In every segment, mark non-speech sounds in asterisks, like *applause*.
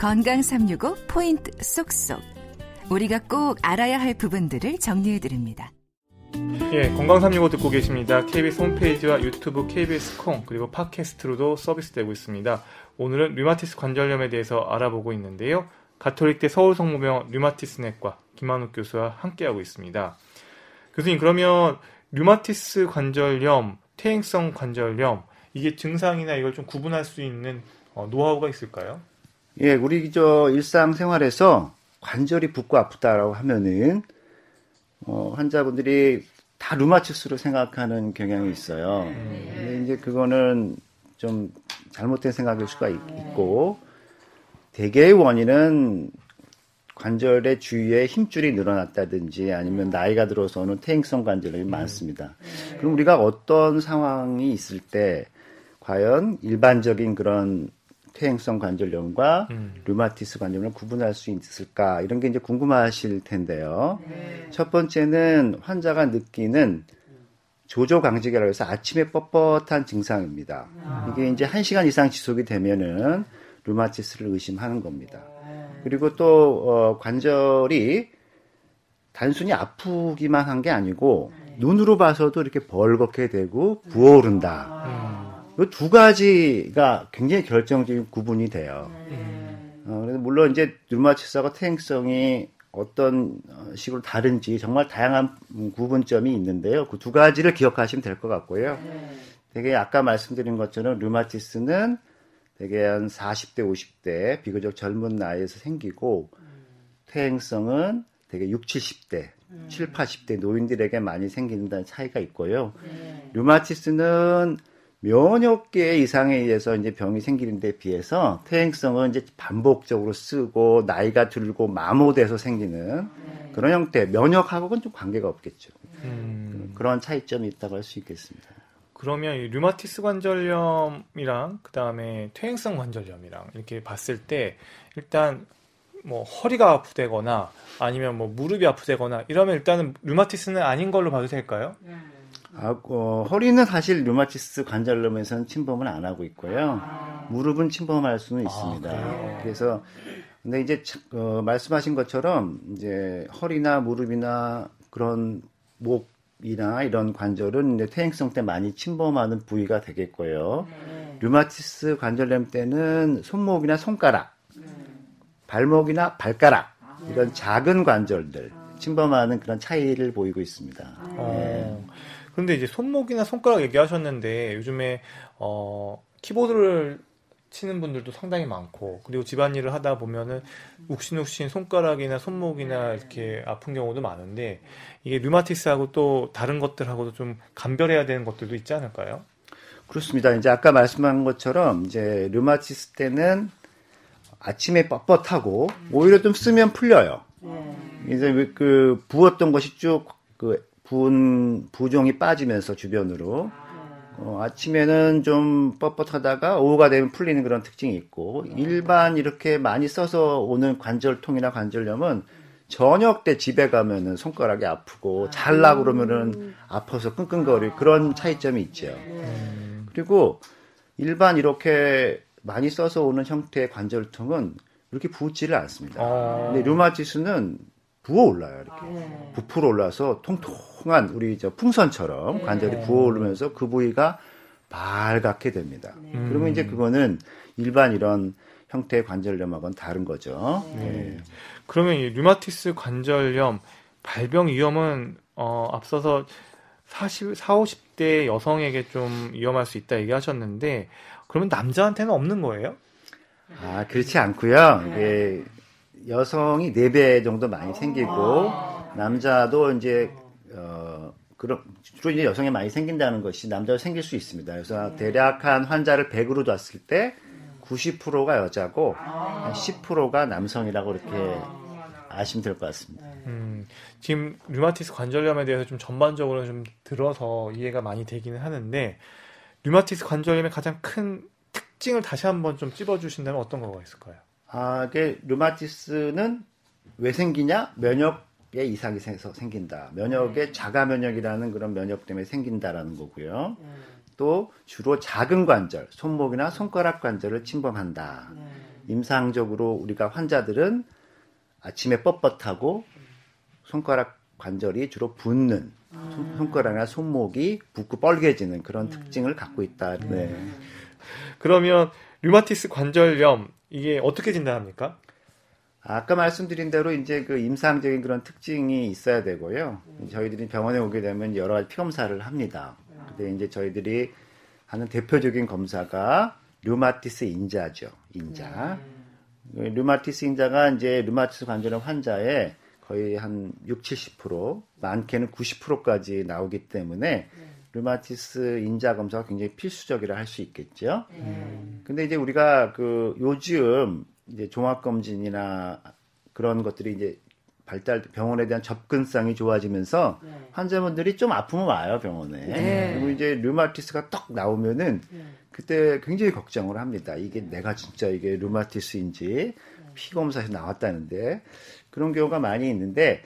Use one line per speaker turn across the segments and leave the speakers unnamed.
건강 365 포인트 쏙쏙. 우리가 꼭 알아야 할 부분들을 정리해 드립니다.
예, 건강 365 듣고 계십니다. KBS 홈페이지와 유튜브 KBS 콩 그리고 팟캐스트로도 서비스되고 있습니다. 오늘은 류마티스 관절염에 대해서 알아보고 있는데요. 가톨릭대 서울성모병원 류마티스 내과 김한욱 교수와 함께하고 있습니다. 교수님 그러면 류마티스 관절염, 퇴행성 관절염 이게 증상이나 이걸 좀 구분할 수 있는 어, 노하우가 있을까요?
예, 우리 저 일상생활에서 관절이 붓고 아프다라고 하면은 어, 환자분들이 다 루마티스로 생각하는 경향이 있어요. 근데 이제 그거는 좀 잘못된 생각일 수가 있, 고 대개의 원인은 관절의 주위에 힘줄이 늘어났다든지 아니면 나이가 들어서는 퇴행성 관절염이 많습니다. 그럼 우리가 어떤 상황이 있을 때 과연 일반적인 그런 퇴행성 관절염과 음. 류마티스 관절염을 구분할 수 있을까 이런 게 이제 궁금하실 텐데요. 네. 첫 번째는 환자가 느끼는 조조 강직이라고 해서 아침에 뻣뻣한 증상입니다. 아. 이게 이제 1시간 이상 지속이 되면은 류마티스를 의심하는 겁니다. 그리고 또 어, 관절이 단순히 아프기만 한 게 아니고 네. 눈으로 봐서도 이렇게 벌겋게 되고 부어오른다. 아. 이 두 가지가 굉장히 결정적인 구분이 돼요. 음. 어, 그래서 물론 이제 류마티스하고 퇴행성이 어떤 식으로 다른지 정말 다양한 구분점이 있는데요. 그 두 가지를 기억하시면 될 것 같고요. 네. 되게 아까 말씀드린 것처럼 류마티스는 되게 한 40대, 50대 비교적 젊은 나이에서 생기고 퇴행성은 되게 6, 70대, 음. 7, 80대 노인들에게 많이 생기는 차이가 있고요. 네. 류마티스는 면역 계 이상에 의해서 이제 병이 생기는 데 비해서 퇴행성은 이제 반복적으로 쓰고 나이가 들고 마모돼서 생기는 네. 그런 형태 면역하고는 좀 관계가 없겠죠. 음. 그런 차이점이 있다고 할 수 있겠습니다.
그러면 이 류마티스 관절염이랑 그 다음에 퇴행성 관절염이랑 이렇게 봤을 때 일단 뭐 허리가 아프대거나 아니면 뭐 무릎이 아프대거나 이러면 일단은 류마티스는 아닌 걸로 봐도 될까요? 네.
아, 어, 허리는 사실 류마티스 관절염에서는 침범을 안 하고 있고요. 아. 무릎은 침범할 수는 있습니다. 아, 그래서 근데 이제 어, 말씀하신 것처럼 이제 허리나 무릎이나 그런 목이나 이런 관절은 이제 퇴행성 때 많이 침범하는 부위가 되겠고요. 네. 류마티스 관절염 때는 손목이나 손가락, 네. 발목이나 발가락 이런 작은 관절들 침범하는 그런 차이를 보이고 있습니다. 아. 네.
근데 이제 손목이나 손가락 얘기하셨는데 요즘에 어 키보드를 치는 분들도 상당히 많고 그리고 집안일을 하다 보면은 욱신욱신 손가락이나 손목이나 이렇게 아픈 경우도 많은데 이게 류마티스하고 또 다른 것들하고도 좀 감별해야 되는 것들도 있지 않을까요?
그렇습니다. 이제 아까 말씀한 것처럼 이제 류마티스 때는 아침에 뻣뻣하고 오히려 좀 쓰면 풀려요. 네. 이제 그 부었던 것이 쭉그 분 부종이 빠지면서 주변으로 어, 아침에는 좀 뻣뻣하다가 오후가 되면 풀리는 그런 특징이 있고 일반 이렇게 많이 써서 오는 관절통이나 관절염은 저녁 때 집에 가면은 손가락이 아프고 잘라 그러면은 아파서 끙끙거리 그런 차이점이 있죠. 그리고 일반 이렇게 많이 써서 오는 형태의 관절통은 이렇게 부지를 않습니다. 아. 근데 류마티스는 부어 올라요 이렇게 아, 네. 부풀어 올라서 통통한 우리 저 풍선처럼 네. 관절이 부어 오르면서 그 부위가 발갛게 됩니다. 네. 그러면 이제 그거는 일반 이런 형태의 관절염하고는 다른 거죠. 네. 네.
그러면 이 류마티스 관절염 발병 위험은 어, 앞서서 40, 4, 50대 여성에게 좀 위험할 수 있다 얘기하셨는데 그러면 남자한테는 없는 거예요?
아 그렇지 않고요. 이게 여성이 4배 정도 많이 생기고 남자도 이제 어 그런 주로 이제 여성이 많이 생긴다는 것이 남자도 생길 수 있습니다. 그래서 대략 한 환자를 100으로 뒀을 때 90%가 여자고 한 10%가 남성이라고 이렇게 아시면 될 것 같습니다. 음,
지금 류마티스 관절염에 대해서 좀 전반적으로 좀 들어서 이해가 많이 되기는 하는데 류마티스 관절염의 가장 큰 특징을 다시 한번 좀 찝어주신다면 어떤 거가 있을까요?
아, 그 류마티스는 왜 생기냐? 면역에 이상이 생겨서 생긴다. 면역의 네. 자가 면역이라는 그런 면역 때문에 생긴다라는 거고요. 네. 또 주로 작은 관절, 손목이나 손가락 관절을 침범한다. 네. 임상적으로 우리가 환자들은 아침에 뻣뻣하고 손가락 관절이 주로 붓는 손, 손가락이나 손목이 붓고 뻘개지는 그런 특징을 갖고 있다. 네.
그러면 류마티스 관절염 이게 어떻게 진단합니까?
아까 말씀드린 대로 이제 그 임상적인 그런 특징이 있어야 되고요. 저희들이 병원에 오게 되면 여러 가지 피검사를 합니다. 근데 이제 저희들이 하는 대표적인 검사가 류마티스 인자죠. 인자. 그 류마티스 인자가 이제 류마티스 관절염 환자의 거의 한 6, 70%, 많게는 90%까지 나오기 때문에 류마티스 인자 검사가 굉장히 필수적이라 할 수 있겠죠. 근데 이제 우리가 그 요즘 이제 종합 검진이나 그런 것들이 이제 발달 병원에 대한 접근성이 좋아지면서 환자분들이 좀 아프면 와요 병원에.
네.
그리고 이제 류마티스가 떡 나오면은 그때 굉장히 걱정을 합니다. 이게 내가 진짜 이게 류마티스인지 피 검사에서 나왔다는데 그런 경우가 많이 있는데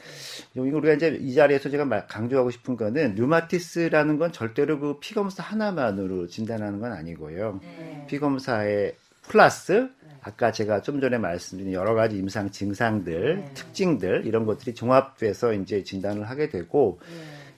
이거 우리가 이제 이 자리에서 제가 말- 강조하고 싶은 거는 류마티스라는 건 절대로 그 피 검사 하나만으로 진단하는 건 아니고요. 피 검사에 플러스 아까 제가 좀 전에 말씀드린 여러 가지 임상 증상들, 특징들 이런 것들이 종합돼서 이제 진단을 하게 되고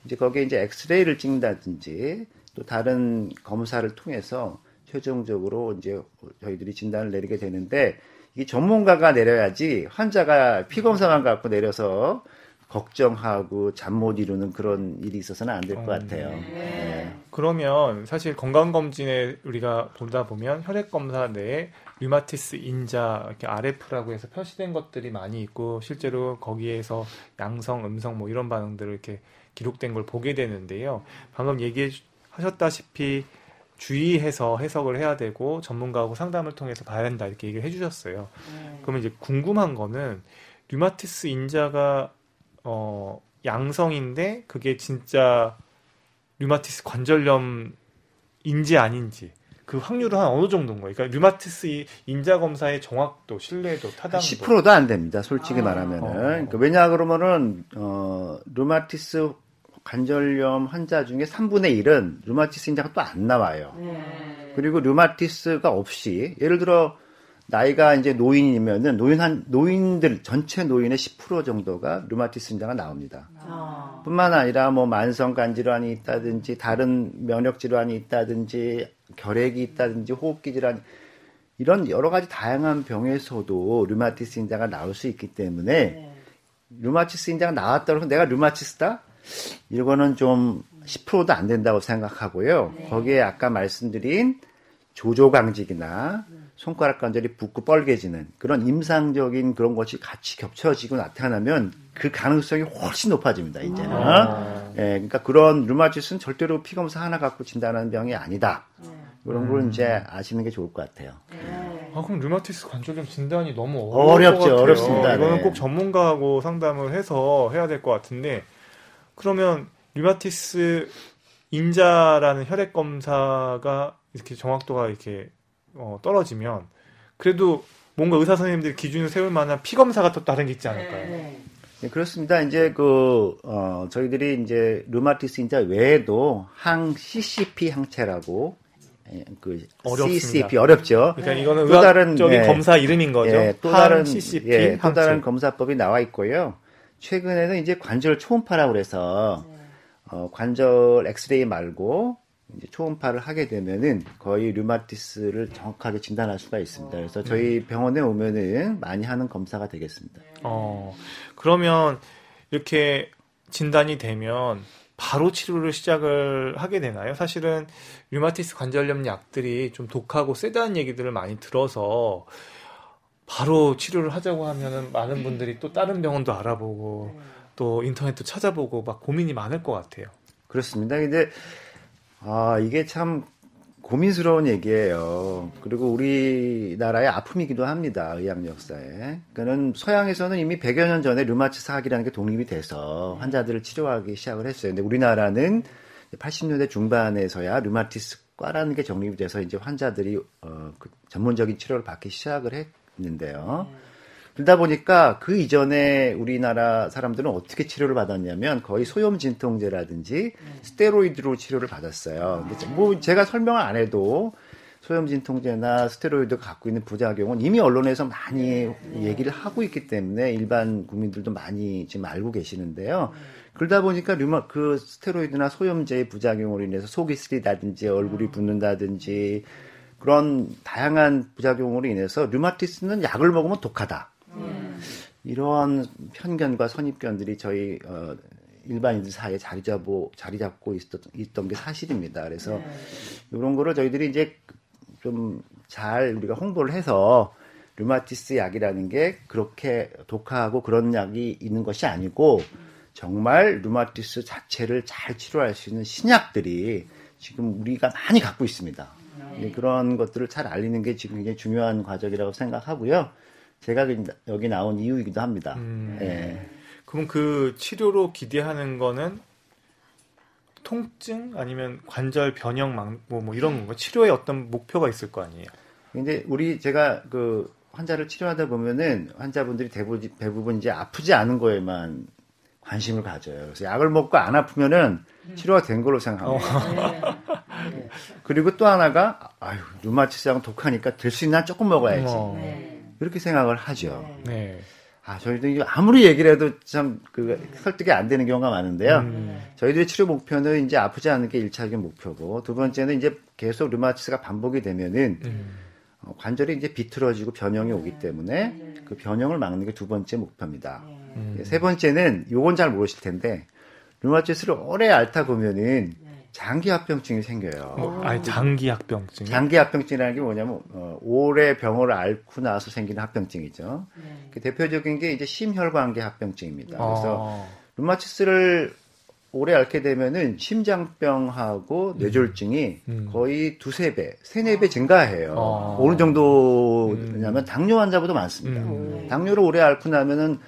이제 거기에 이제 엑스레이를 찍는다든지 또 다른 검사를 통해서 최종적으로 이제 저희들이 진단을 내리게 되는데 이 전문가가 내려야지 환자가 피 검사만 갖고 내려서 걱정하고 잠 못 이루는 그런 일이 있어서는 안 될것 같아요. 네.
그러면 사실 건강검진에 우리가 보다 보면 혈액검사 내에 류마티스 인자 이렇게 RF라고 해서 표시된 것들이 많이 있고 실제로 거기에서 양성, 음성 뭐 이런 반응들을 이렇게 기록된 걸 보게 되는데요. 방금 얘기하셨다시피 주의해서 해석을 해야 되고 전문가하고 상담을 통해서 봐야 한다 이렇게 얘기를 해주셨어요. 그러면 이제 궁금한 거는 류마티스 인자가 어 양성인데 그게 진짜 류마티스 관절염인지 아닌지 그 확률은 한 어느 정도인 거예요? 그러니까 류마티스 이 인자 검사의 정확도, 신뢰도, 타당도
10%도 안 됩니다. 솔직히
아.
말하면은.
어.
그러니까 왜냐 그러면은 어 루마티스 관절염 환자 중에 3분의 1은 루마티스 인자가 또 안 나와요.
네.
그리고 루마티스가 없이 예를 들어 나이가 이제 노인이면은 노인 한 노인들 전체 노인의 10% 정도가 루마티스 인자가 나옵니다.
아.
뿐만 아니라 뭐 만성 간 질환이 있다든지 다른 면역 질환이 있다든지 결핵이 있다든지 호흡기 질환 이런 여러 가지 다양한 병에서도 류마티스 인자가 나올 수 있기 때문에
네.
류마티스 인자가 나왔다고 해서 내가 류마티스다? 이거는 좀 10%도 안 된다고 생각하고요. 거기에 아까 말씀드린 조조강직이나 손가락 관절이 붓고 뻘개지는 그런 임상적인 그런 것이 같이 겹쳐지고 나타나면 그 가능성이 훨씬 높아집니다, 이제는.
아.
예, 그러니까 그런 류마티스는 절대로 피검사 하나 갖고 진단하는 병이 아니다. 그런 걸 이제 아시는 게 좋을 것 같아요.
아, 그럼 류마티스 관절염 진단이 너무
어렵죠. 어렵습니다.
이거는
네.
꼭 전문가하고 상담을 해서 해야 될 것 같은데 그러면 류마티스 인자라는 혈액 검사가 이렇게 정확도가 이렇게 어, 떨어지면 그래도 뭔가 의사 선생님들이 기준을 세울 만한 피 검사가 또 다른 게 있지 않을까요?
네.
네, 그렇습니다. 이제 그, 어, 저희들이 이제 류마티스 인자 외에도 항 CCP 항체라고, 예, 그,
어렵습니다.
CCP 어렵죠.
그러니까 이거는
또 다른,
의학적인
예,
검사 이름인 거죠.
예,
또항
다른,
CCP
예, 또 다른. 검사법이 나와 있고요. 최근에는 이제 관절 초음파라고 그래서, 어, 관절 엑스레이 말고, 이제 초음파를 하게 되면은 거의 류마티스를 정확하게 진단할 수가 있습니다. 그래서 저희 병원에 오면은 많이 하는 검사가 되겠습니다.
어, 그러면 이렇게 진단이 되면 바로 치료를 시작을 하게 되나요? 사실은 류마티스 관절염 약들이 좀 독하고 세다는 얘기들을 많이 들어서 바로 치료를 하자고 하면은 많은 분들이 또 다른 병원도 알아보고 또 인터넷도 찾아보고 막 고민이 많을 것 같아요.
그렇습니다. 근데 아 이게 참 고민스러운 얘기예요. 그리고 우리나라의 아픔이기도 합니다. 의학 역사에. 그는 서양에서는 이미 100여 년 전에 류마티스 학이라는 게 독립이 돼서 환자들을 치료하기 시작을 했어요. 근데 우리나라는 80년대 중반에서야 류마티스과라는 게 정립이 돼서 이제 환자들이 어, 그 전문적인 치료를 받기 시작을 했 는데요. 그러다 보니까 그 이전에 우리나라 사람들은 어떻게 치료를 받았냐면 거의 소염 진통제라든지 스테로이드로 치료를 받았어요. 뭐 제가 설명을 안 해도 소염 진통제나 스테로이드 갖고 있는 부작용은 이미 언론에서 많이 얘기를 하고 있기 때문에 일반 국민들도 많이 지금 알고 계시는데요. 그러다 보니까 류마 그 스테로이드나 소염제의 부작용으로 인해서 속이 쓰리다든지 얼굴이 붓는다든지 그런 다양한 부작용으로 인해서 류마티스는 약을 먹으면 독하다. 이런 편견과 선입견들이 저희 어, 일반인들 사이에 자리 잡고 자리 잡고 있었, 있던 게 사실입니다. 그래서 이런 거를 저희들이 이제 좀 잘 우리가 홍보를 해서 류마티스 약이라는 게 그렇게 독하고 그런 약이 있는 것이 아니고 정말 류마티스 자체를 잘 치료할 수 있는 신약들이 지금 우리가 많이 갖고 있습니다. 네. 그런 것들을 잘 알리는 게 지금 굉장히 중요한 과정이라고 생각하고요. 제가 여기 나온 이유이기도 합니다. 음. 네.
그럼 그 치료로 기대하는 거는 통증 아니면 관절 변형 뭐, 뭐 이런 건가? 치료에 어떤 목표가 있을 거 아니에요?
근데 우리 제가 그 환자를 치료하다 보면은 환자분들이 대부분, 대부분 이제 아프지 않은 거에만 관심을 가져요. 그래서 약을 먹고 안 아프면은 치료가 된 걸로 생각합니다. 어. 네. *laughs* 그리고 또 하나가 아유 류마티스하고 독하니까 될 수 있나 조금 먹어야지. 어. 이렇게 생각을 하죠. 네. 아, 저희도 아무리 얘기를 해도 참, 그, 설득이 안 되는 경우가 많은데요. 음. 저희들의 치료 목표는 이제 아프지 않은 게 1차적인 목표고, 두 번째는 이제 계속 류마티스가 반복이 되면은, 음. 어, 관절이 이제 비틀어지고 변형이 오기 때문에 그 변형을 막는 게 두 번째 목표입니다. 음. 세 번째는, 요건 잘 모르실 텐데, 류마티스를 오래 앓다 보면은, 장기 합병증이 생겨요.
뭐, 아니, 장기 합병증.
장기 합병증이라는 게 뭐냐면 어, 오래 병을 앓고 나서 생기는 합병증이죠. 네. 그 대표적인 게 이제 심혈관계 합병증입니다. 그래서 아. 류마티스를 오래 앓게 되면은 심장병하고 음. 뇌졸중이 음. 거의 두세 배, 세네 배 증가해요. 아. 어느 정도냐면 음. 당뇨 환자보다 많습니다. 음. 당뇨를 오래 앓고 나면은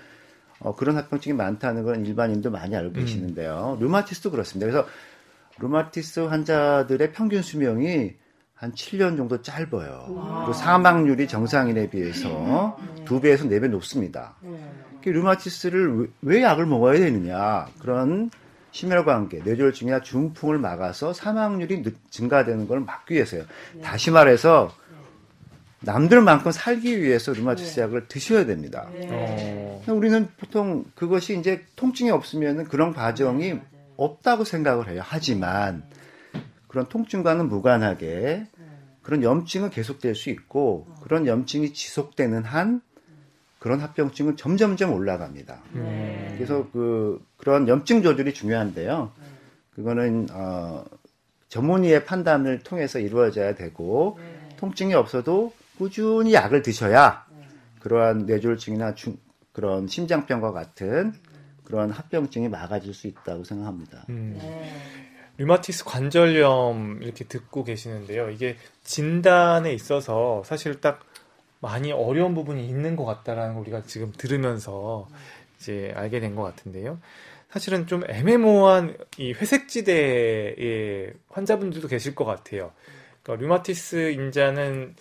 어, 그런 합병증이 많다는 건 일반인도 많이 알고 음. 계시는데요. 류마티스도 그렇습니다. 그래서 루마티스 환자들의 평균 수명이 한 7년 정도 짧아요. 그리고 사망률이 정상인에 비해서 두 배에서 네 배 높습니다. 루마티스를 왜, 약을 먹어야 되느냐 그런 심혈관계, 뇌졸중이나 중풍을 막아서 사망률이 증가되는 걸 막기 위해서요. 다시 말해서 남들만큼 살기 위해서 루마티스 약을 드셔야 됩니다. 네. 우리는 보통 그것이 이제 통증이 없으면 그런 과정이 없다고 생각을 해요. 하지만 그런 통증과는 무관하게 그런 염증은 계속될 수 있고 그런 염증이 지속되는 한 그런 합병증은 점점점 올라갑니다. 네. 그래서 그 그런 염증 조절이 중요한데요. 그거는 어 전문의의 판단을 통해서 이루어져야 되고 네. 통증이 없어도 꾸준히 약을 드셔야 그러한 뇌졸중이나 중, 그런 심장병과 같은 그런 합병증이 막아질 수 있다고 생각합니다. 음. 네.
류마티스 관절염 이렇게 듣고 계시는데요. 이게 진단에 있어서 사실 딱 많이 어려운 부분이 있는 것 같다라는 걸 우리가 지금 들으면서 이제 알게 된 것 같은데요. 사실은 좀 애매모호한 이 회색지대의 환자분들도 계실 것 같아요. 그러니까 류마티스 인자는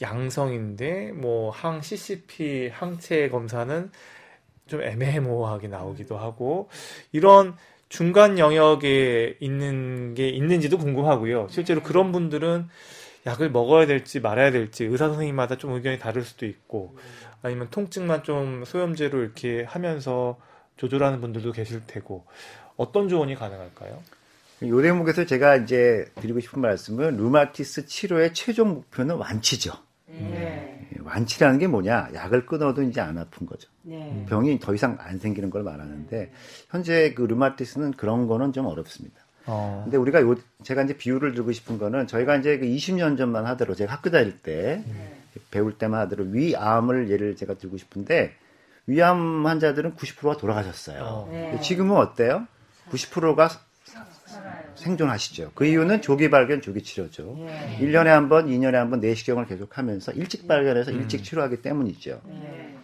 양성인데 뭐 항 CCP 항체 검사는 좀 애매모호하게 나오기도 하고 이런 중간 영역에 있는 게 있는지도 궁금하고요. 실제로 그런 분들은 약을 먹어야 될지 말아야 될지 의사 선생님마다 좀 의견이 다를 수도 있고 아니면 통증만 좀 소염제로 이렇게 하면서 조절하는 분들도 계실 테고 어떤 조언이 가능할까요?
요 대목에서 제가 이제 드리고 싶은 말씀은 루마티스 치료의 최종 목표는 완치죠. 네. 완치라는 게 뭐냐? 약을 끊어도 이제 안 아픈 거죠. 네. 병이 더 이상 안 생기는 걸 말하는데 현재 그 류마티스는 그런 거는 좀 어렵습니다. 어. 근데 우리가 요 제가 이제 비유를 들고 싶은 거는 저희가 이제 그 20년 전만 하더라도 제가 학교 다닐 때 네. 배울 때만 하더라도 위암을 예를 제가 들고 싶은데 위암 환자들은 90%가 돌아가셨어요. 어. 네. 지금은 어때요? 90%가 생존하시죠. 그 이유는 조기 발견, 조기 치료죠. 예. 1년에 한 번, 2년에 한 번 내시경을 계속하면서 일찍 발견해서 음. 일찍 치료하기 때문이죠. 예.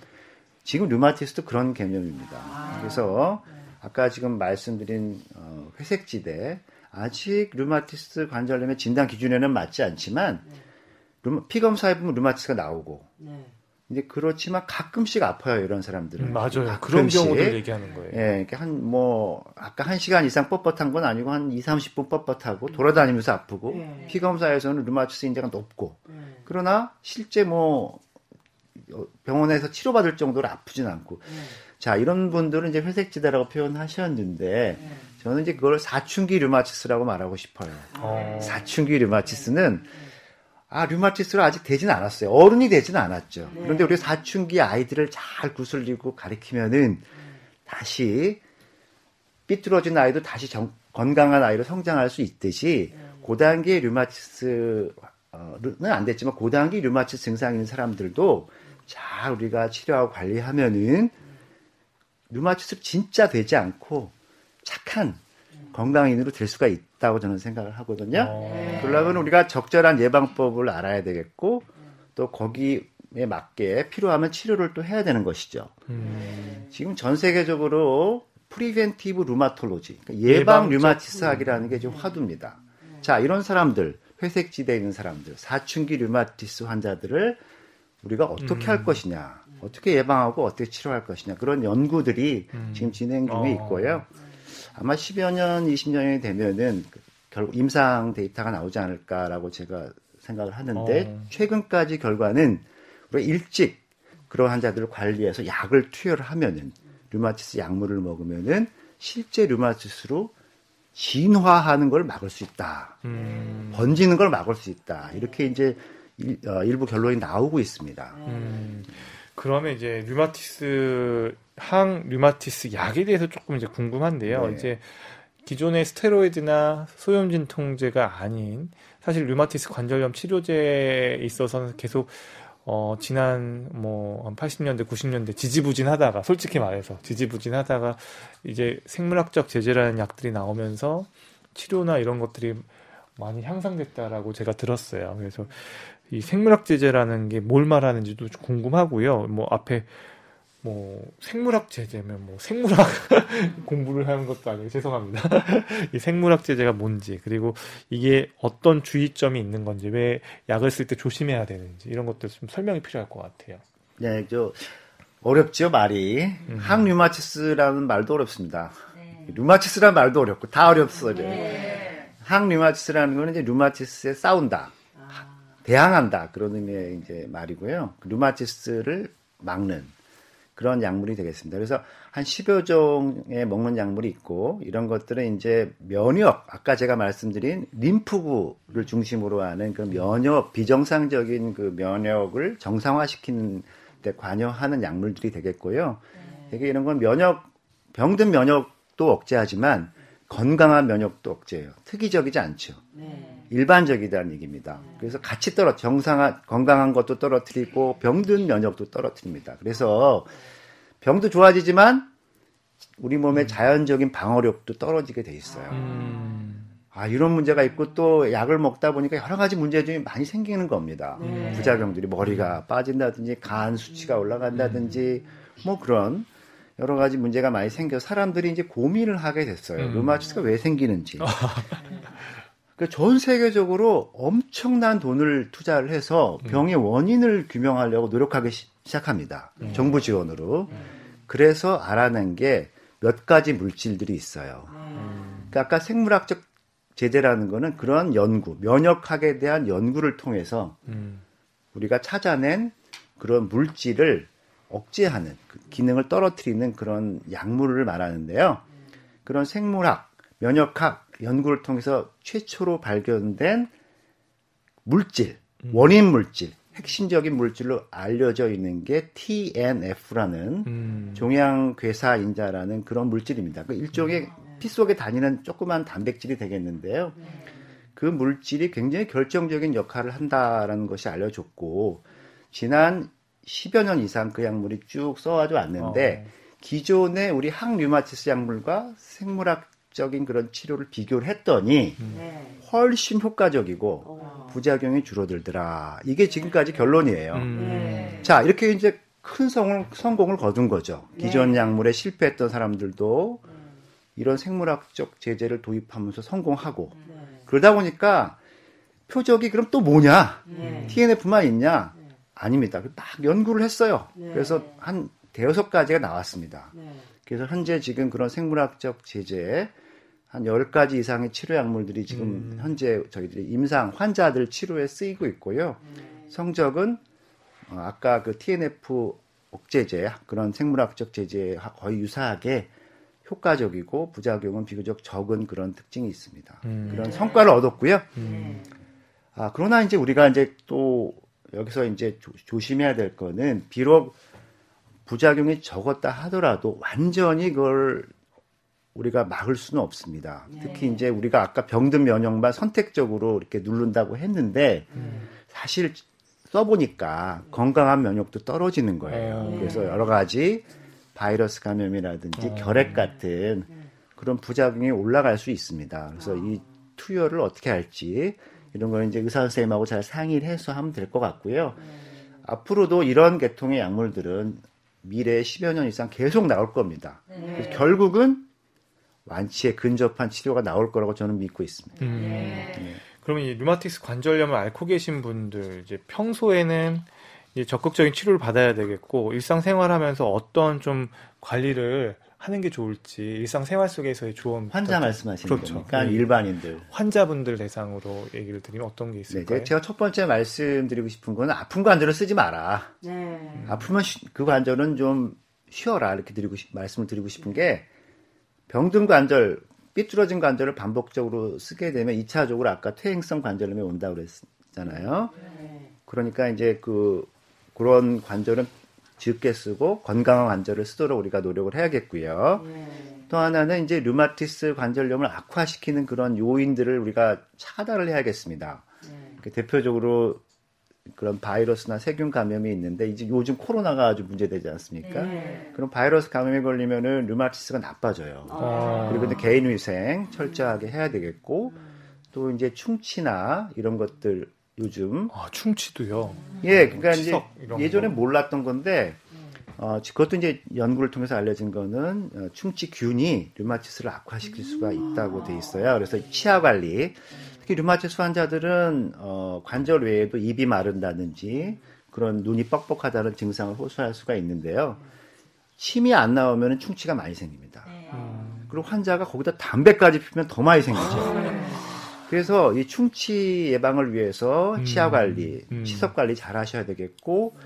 지금 류마티스도 그런 개념입니다. 아. 그래서 아까 지금 말씀드린 어, 회색지대 아직 류마티스 관절염의 진단 기준에는 맞지 않지만 네. 피 검사해 보면 류마티스가 나오고 네. 이제 그렇지만 가끔씩 아파요 이런 사람들은.
음, 맞아요. 그런 경우들 얘기하는 거예요.
예, 이렇게 한 뭐 아까 한 시간 이상 뻣뻣한 건 아니고 한 2, 30분 뻣뻣하고 돌아다니면서 아프고
네.
피 검사에서는 류마티스 인자가 높고
네.
그러나 실제 뭐 병원에서 치료받을 정도로 아프진 않고
네.
자 이런 분들은 이제 회색지대라고 표현하셨는데
네.
저는 이제 그걸 사춘기 류마티스라고 말하고 싶어요.
어.
사춘기 류마티스는 아 류마티스로 아직 되진 않았어요. 어른이 되진 않았죠.
네.
그런데 우리 사춘기 아이들을 잘 구슬리고 가리키면은 다시 삐뚤어진 아이도 다시 정- 건강한 아이로 성장할 수 있듯이 고단기 류마티스는 안 됐지만 고단기 류마티스 증상 있는 사람들도 잘 우리가 치료하고 관리하면은 류마티스 진짜 되지 않고 착한 건강인으로 될 수가 있다 고 저는 생각을 하거든요.
어.
그러려면 우리가 적절한 예방법을 알아야 되겠고 또 거기에 맞게 필요하면 치료를 또 해야 되는 것이죠.
음.
지금 전 세계적으로 preventive rheumatology, 그러니까 예방 류마티스학이라는 게 지금 화두입니다. 자, 이런 사람들, 회색 지대에 있는 사람들, 사춘기 류마티스 환자들을 우리가 어떻게 할 것이냐, 어떻게 예방하고 어떻게 치료할 것이냐, 그런 연구들이 지금 진행 중에
어.
있고요. 아마 10여 년, 20년이 되면은 그 결국 임상 데이터가 나오지 않을까라고 제가 생각을 하는데
어.
최근까지 결과는 우리가 일찍 그런 환자들을 관리해서 약을 투여를 하면은 류마티스 약물을 먹으면은 실제 류마티스로 진화하는 걸 막을 수 있다.
음.
번지는 걸 막을 수 있다. 이렇게 이제 일, 부 결론이 나오고 있습니다.
음. 그러면 이제 류마티스 항 류마티스 약에 대해서 조금 이제 궁금한데요.
네.
이제 기존의 스테로이드나 소염 진통제가 아닌 사실 류마티스 관절염 치료제에 있어서는 계속 어 지난 뭐한 80년대 90년대 지지부진하다가 솔직히 말해서 지지부진하다가 이제 생물학적 제재라는 약들이 나오면서 치료나 이런 것들이 많이 향상됐다라고 제가 들었어요. 그래서 이 생물학 제재라는 게 뭘 말하는지도 좀 궁금하고요. 뭐 앞에 뭐 생물학 제재면 뭐 생물학 *laughs* 공부를 하는 것도 아니고 죄송합니다. *laughs* 이 생물학 제재가 뭔지 그리고 이게 어떤 주의점이 있는 건지 왜 약을 쓸 때 조심해야 되는지 이런 것들 좀 설명이 필요할 것 같아요.
네, 저 어렵죠 말이. 항류마티스라는 말도 어렵습니다. 류마티스라는 말도 어렵고 다 어렵어요. 항류마티스라는 거는 이제 류마티스에 싸운다, 대항한다 그런 의미의 이제 말이고요. 그 류마티스를 막는 그런 약물이 되겠습니다. 그래서 한 10여 종의 먹는 약물이 있고 이런 것들은 이제 면역 아까 제가 말씀드린 림프구를 중심으로 하는 그 면역 비정상적인 그 면역을 정상화시키는 데 관여하는 약물들이 되겠고요. 되게 이런 건 면역 병든 면역도 억제하지만 건강한 면역도 억제해요. 특이적이지 않죠.
네.
일반적이다는 얘기입니다. 그래서 같이 떨어 정상한 건강한 것도 떨어뜨리고 병든 면역도 떨어뜨립니다. 그래서 병도 좋아지지만 우리 몸의 자연적인 방어력도 떨어지게 돼 있어요.
음,
아 이런 문제가 있고 또 약을 먹다 보니까 여러 가지 문제점이 많이 생기는 겁니다.
네.
부작용들이 머리가 빠진다든지 간 수치가 올라간다든지 뭐 그런 여러 가지 문제가 많이 생겨 사람들이 이제 고민을 하게 됐어요.
음.
류마티스가 왜 생기는지. *laughs* 그전 세계적으로 엄청난 돈을 투자를 해서 병의 원인을 규명하려고 노력하기 시- 시작합니다. 정부 지원으로. 그래서 알아낸 게 몇 가지 물질들이 있어요. 그러니까 아까 생물학적 제재라는 거는 그런 연구, 면역학에 대한 연구를 통해서
음,
우리가 찾아낸 그런 물질을 억제하는 그 기능을 떨어뜨리는 그런 약물을 말하는데요. 그런 생물학, 면역학 연구를 통해서 최초로 발견된 물질, 원인 물질, 핵심적인 물질로 알려져 있는 게 TNF라는
음,
종양괴사 인자라는 그런 물질입니다. 그 일종의 피 속에 다니는 조그만 단백질이 되겠는데요. 그 물질이 굉장히 결정적인 역할을 한다라는 것이 알려졌고 지난 10여 년 이상 그 약물이 쭉 써와져 왔는데 기존의 우리 항류마티스 약물과 생물학 적인 그런 치료를 비교를 했더니
네.
훨씬 효과적이고
어.
부작용이 줄어들더라. 이게 지금까지 결론이에요.
음,
네.
자, 이렇게 이제 큰 성을, 성공을 거둔 거죠. 기존
네.
약물에 실패했던 사람들도 이런 생물학적 제재를 도입하면서 성공하고
네.
그러다 보니까 표적이 그럼 또 뭐냐?
네.
TNF만 있냐? 아닙니다. 막 연구를 했어요. 네. 그래서 한 대여섯 가지가 나왔습니다. 네. 그래서 현재 지금 그런 생물학적 제재 한 10가지 이상의 치료 약물들이 지금 음. 현재 저희들이 임상 환자들 치료에 쓰이고 있고요. 네. 성적은 어, 아까 그 TNF 억제제 그런 생물학적 제재에 거의 유사하게 효과적이고 부작용은 비교적 적은 그런 특징이 있습니다. 음. 그런 성과를 얻었고요. 음. 아, 그러나 이제 우리가 이제 또 여기서 이제 조, 심해야 될 거는 비록 부작용이 적었다 하더라도 완전히 그걸 우리가 막을 수는 없습니다. 네. 특히 이제 우리가 아까 병든 면역만 선택적으로 이렇게 누른다고 했는데 음. 사실 써보니까 건강한 면역도 떨어지는 거예요. 네. 그래서 여러 가지 바이러스 감염이라든지 어. 결핵 같은 그런 부작용이 올라갈 수 있습니다. 그래서 이 투여를 어떻게 할지 이런 거는 이제 의사 선생님하고 잘 상의를 해서 하면 될 것 같고요. 앞으로도 이런 계통의 약물들은 미래에 10여 년 이상 계속 나올 겁니다. 결국은 완치에 근접한 치료가 나올 거라고 저는 믿고 있습니다. 음.
네. 그러면 이 류마티스 관절염을 앓고 계신 분들 이제 평소에는 이제 적극적인 치료를 받아야 되겠고 일상생활하면서 어떤 좀 관리를 하는 게 좋을지 일상생활 속에서의 조언
환자 말씀하시는 그렇죠. 겁니까? 네. 일반인들
환자분들 대상으로 얘기를 드리면 어떤 게 있을까요?
네, 제가 첫 번째 말씀드리고 싶은 건 아픈 관절을 쓰지 마라. 네. 음. 아프면 그 관절은 좀 쉬어라 이렇게 드리고 말씀을 드리고 싶은 게 병든 관절 삐뚤어진 관절을 반복적으로 쓰게 되면 2차적으로 아까 퇴행성 관절염이 온다고 그랬잖아요. 네. 그러니까 이제 그 그런 관절은 적게 쓰고 건강한 관절을 쓰도록 우리가 노력을 해야겠고요. 네. 또 하나는 이제 류마티스 관절염을 악화시키는 그런 요인들을 우리가 차단을 해야겠습니다. 네. 그 대표적으로 그런 바이러스나 세균 감염이 있는데 이제 요즘 코로나가 아주 문제되지 않습니까? 네. 그럼 바이러스 감염에 걸리면은 류마티스가 나빠져요. 아. 그리고 이제 개인 위생 철저하게 해야 되겠고 또 이제 충치나 이런 것들 요즘
아 충치도요.
예, 그러니까 이제 예전에 거. 몰랐던 건데 어, 그것도 이제 연구를 통해서 알려진 거는 어, 충치균이 류마티스를 악화시킬 수가 있다고 돼 있어요. 그래서 치아 관리 특히 류마티스 환자들은 어, 관절 외에도 입이 마른다든지 그런 눈이 뻑뻑하다는 증상을 호소할 수가 있는데요. 침이 안 나오면 충치가 많이 생깁니다. 네. 그리고 환자가 거기다 담배까지 피우면 더 많이 생기죠. 그래서 이 충치 예방을 위해서 치아 관리, 음, 음. 시석 관리 잘 하셔야 되겠고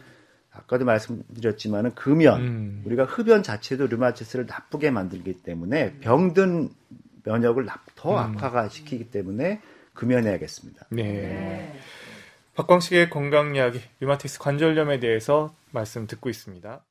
아까도 말씀드렸지만은 금연, 음. 우리가 흡연 자체도 류마티스를 나쁘게 만들기 때문에 병든 면역을 더 음. 악화가 시키기 때문에 금연해야겠습니다. 네.
네. 박광식의 건강 이야기, 류마티스 관절염에 대해서 말씀 듣고 있습니다.